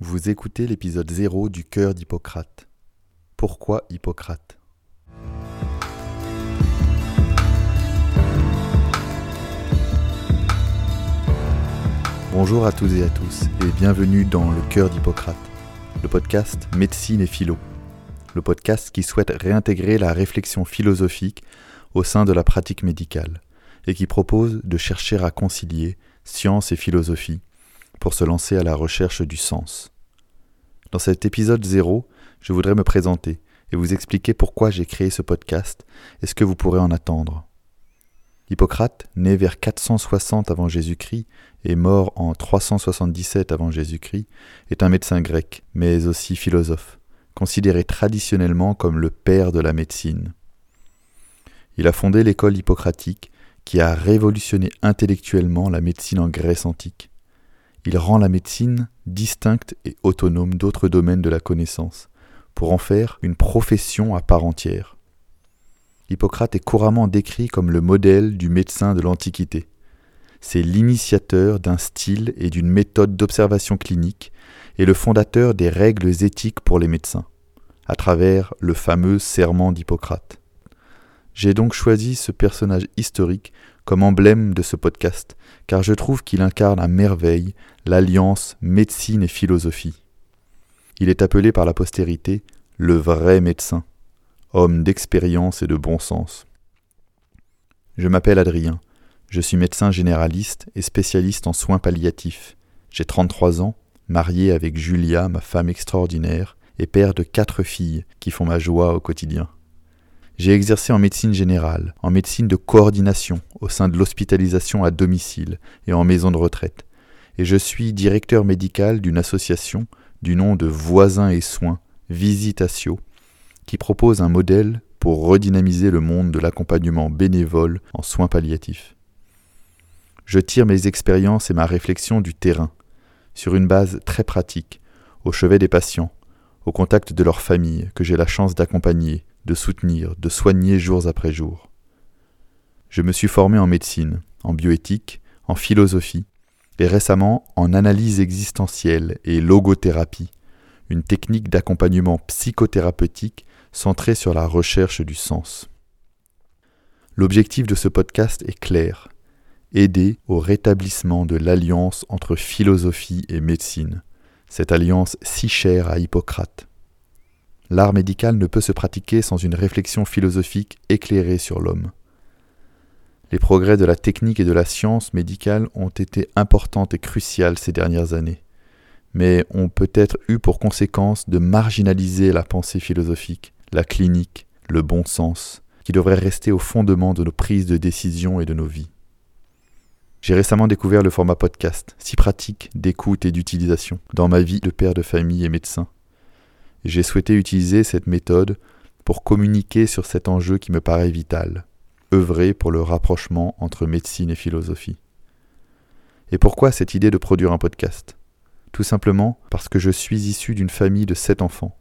Vous écoutez l'épisode 0 du cœur d'Hippocrate. Pourquoi Hippocrate? Bonjour à tous et à tous et bienvenue dans Le cœur d'Hippocrate, le podcast Médecine et Philo, le podcast qui souhaite réintégrer la réflexion philosophique au sein de la pratique médicale et qui propose de chercher à concilier science et philosophie se lancer à la recherche du sens. Dans cet épisode 0, je voudrais me présenter et vous expliquer pourquoi j'ai créé ce podcast et ce que vous pourrez en attendre. Hippocrate, né vers 460 avant Jésus-Christ et mort en 377 avant Jésus-Christ, est un médecin grec, mais aussi philosophe, considéré traditionnellement comme le père de la médecine. Il a fondé l'école hippocratique qui a révolutionné intellectuellement la médecine en Grèce antique. Il rend la médecine distincte et autonome d'autres domaines de la connaissance, pour en faire une profession à part entière. Hippocrate est couramment décrit comme le modèle du médecin de l'Antiquité. C'est l'initiateur d'un style et d'une méthode d'observation clinique et le fondateur des règles éthiques pour les médecins, à travers le fameux serment d'Hippocrate. J'ai donc choisi ce personnage historique comme emblème de ce podcast, car je trouve qu'il incarne à merveille l'alliance médecine et philosophie. Il est appelé par la postérité le vrai médecin, homme d'expérience et de bon sens. Je m'appelle Adrien, je suis médecin généraliste et spécialiste en soins palliatifs. J'ai 33 ans, marié avec Julia, ma femme extraordinaire, et père de quatre filles qui font ma joie au quotidien. J'ai exercé en médecine générale, en médecine de coordination au sein de l'hospitalisation à domicile et en maison de retraite, et je suis directeur médical d'une association du nom de Voisins et Soins, Visitatio, qui propose un modèle pour redynamiser le monde de l'accompagnement bénévole en soins palliatifs. Je tire mes expériences et ma réflexion du terrain, sur une base très pratique, au chevet des patients, au contact de leurs familles que j'ai la chance d'accompagner de soutenir, de soigner jours après jour. Je me suis formé en médecine, en bioéthique, en philosophie, et récemment en analyse existentielle et logothérapie, une technique d'accompagnement psychothérapeutique centrée sur la recherche du sens. L'objectif de ce podcast est clair, aider au rétablissement de l'alliance entre philosophie et médecine, cette alliance si chère à Hippocrate. L'art médical ne peut se pratiquer sans une réflexion philosophique éclairée sur l'homme. Les progrès de la technique et de la science médicale ont été importants et cruciaux ces dernières années, mais ont peut-être eu pour conséquence de marginaliser la pensée philosophique, la clinique, le bon sens, qui devraient rester au fondement de nos prises de décision et de nos vies. J'ai récemment découvert le format podcast, si pratique d'écoute et d'utilisation, dans ma vie de père de famille et médecin j'ai souhaité utiliser cette méthode pour communiquer sur cet enjeu qui me paraît vital, œuvrer pour le rapprochement entre médecine et philosophie. Et pourquoi cette idée de produire un podcast? Tout simplement parce que je suis issu d'une famille de sept enfants,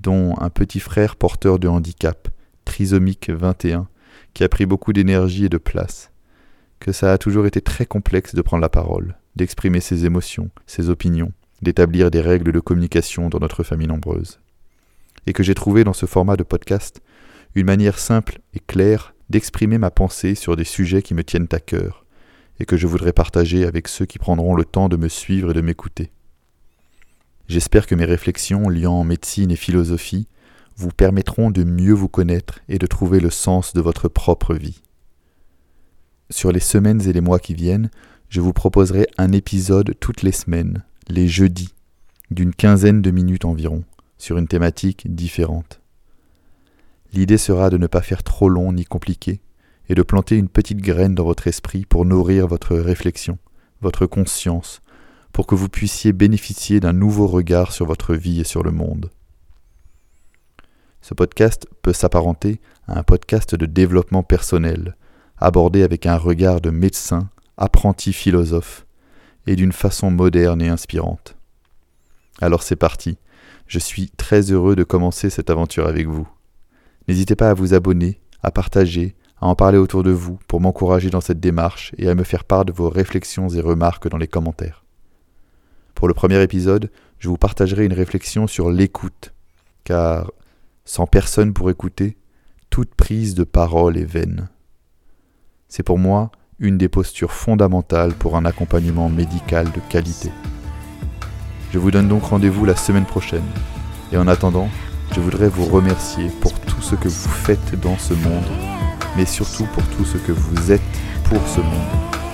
dont un petit frère porteur de handicap, trisomique 21, qui a pris beaucoup d'énergie et de place, que ça a toujours été très complexe de prendre la parole, d'exprimer ses émotions, ses opinions, d'établir des règles de communication dans notre famille nombreuse. Et que j'ai trouvé dans ce format de podcast une manière simple et claire d'exprimer ma pensée sur des sujets qui me tiennent à cœur, et que je voudrais partager avec ceux qui prendront le temps de me suivre et de m'écouter. J'espère que mes réflexions liant médecine et philosophie vous permettront de mieux vous connaître et de trouver le sens de votre propre vie. Sur les semaines et les mois qui viennent, je vous proposerai un épisode toutes les semaines, les jeudis, d'une quinzaine de minutes environ, sur une thématique différente. L'idée sera de ne pas faire trop long ni compliqué, et de planter une petite graine dans votre esprit pour nourrir votre réflexion, votre conscience, pour que vous puissiez bénéficier d'un nouveau regard sur votre vie et sur le monde. Ce podcast peut s'apparenter à un podcast de développement personnel, abordé avec un regard de médecin, apprenti philosophe, et d'une façon moderne et inspirante. Alors c'est parti, je suis très heureux de commencer cette aventure avec vous. N'hésitez pas à vous abonner, à partager, à en parler autour de vous pour m'encourager dans cette démarche et à me faire part de vos réflexions et remarques dans les commentaires. Pour le premier épisode, je vous partagerai une réflexion sur l'écoute, car sans personne pour écouter, toute prise de parole est vaine. C'est pour moi une des postures fondamentales pour un accompagnement médical de qualité. Je vous donne donc rendez-vous la semaine prochaine, et en attendant, je voudrais vous remercier pour tout ce que vous faites dans ce monde, mais surtout pour tout ce que vous êtes pour ce monde.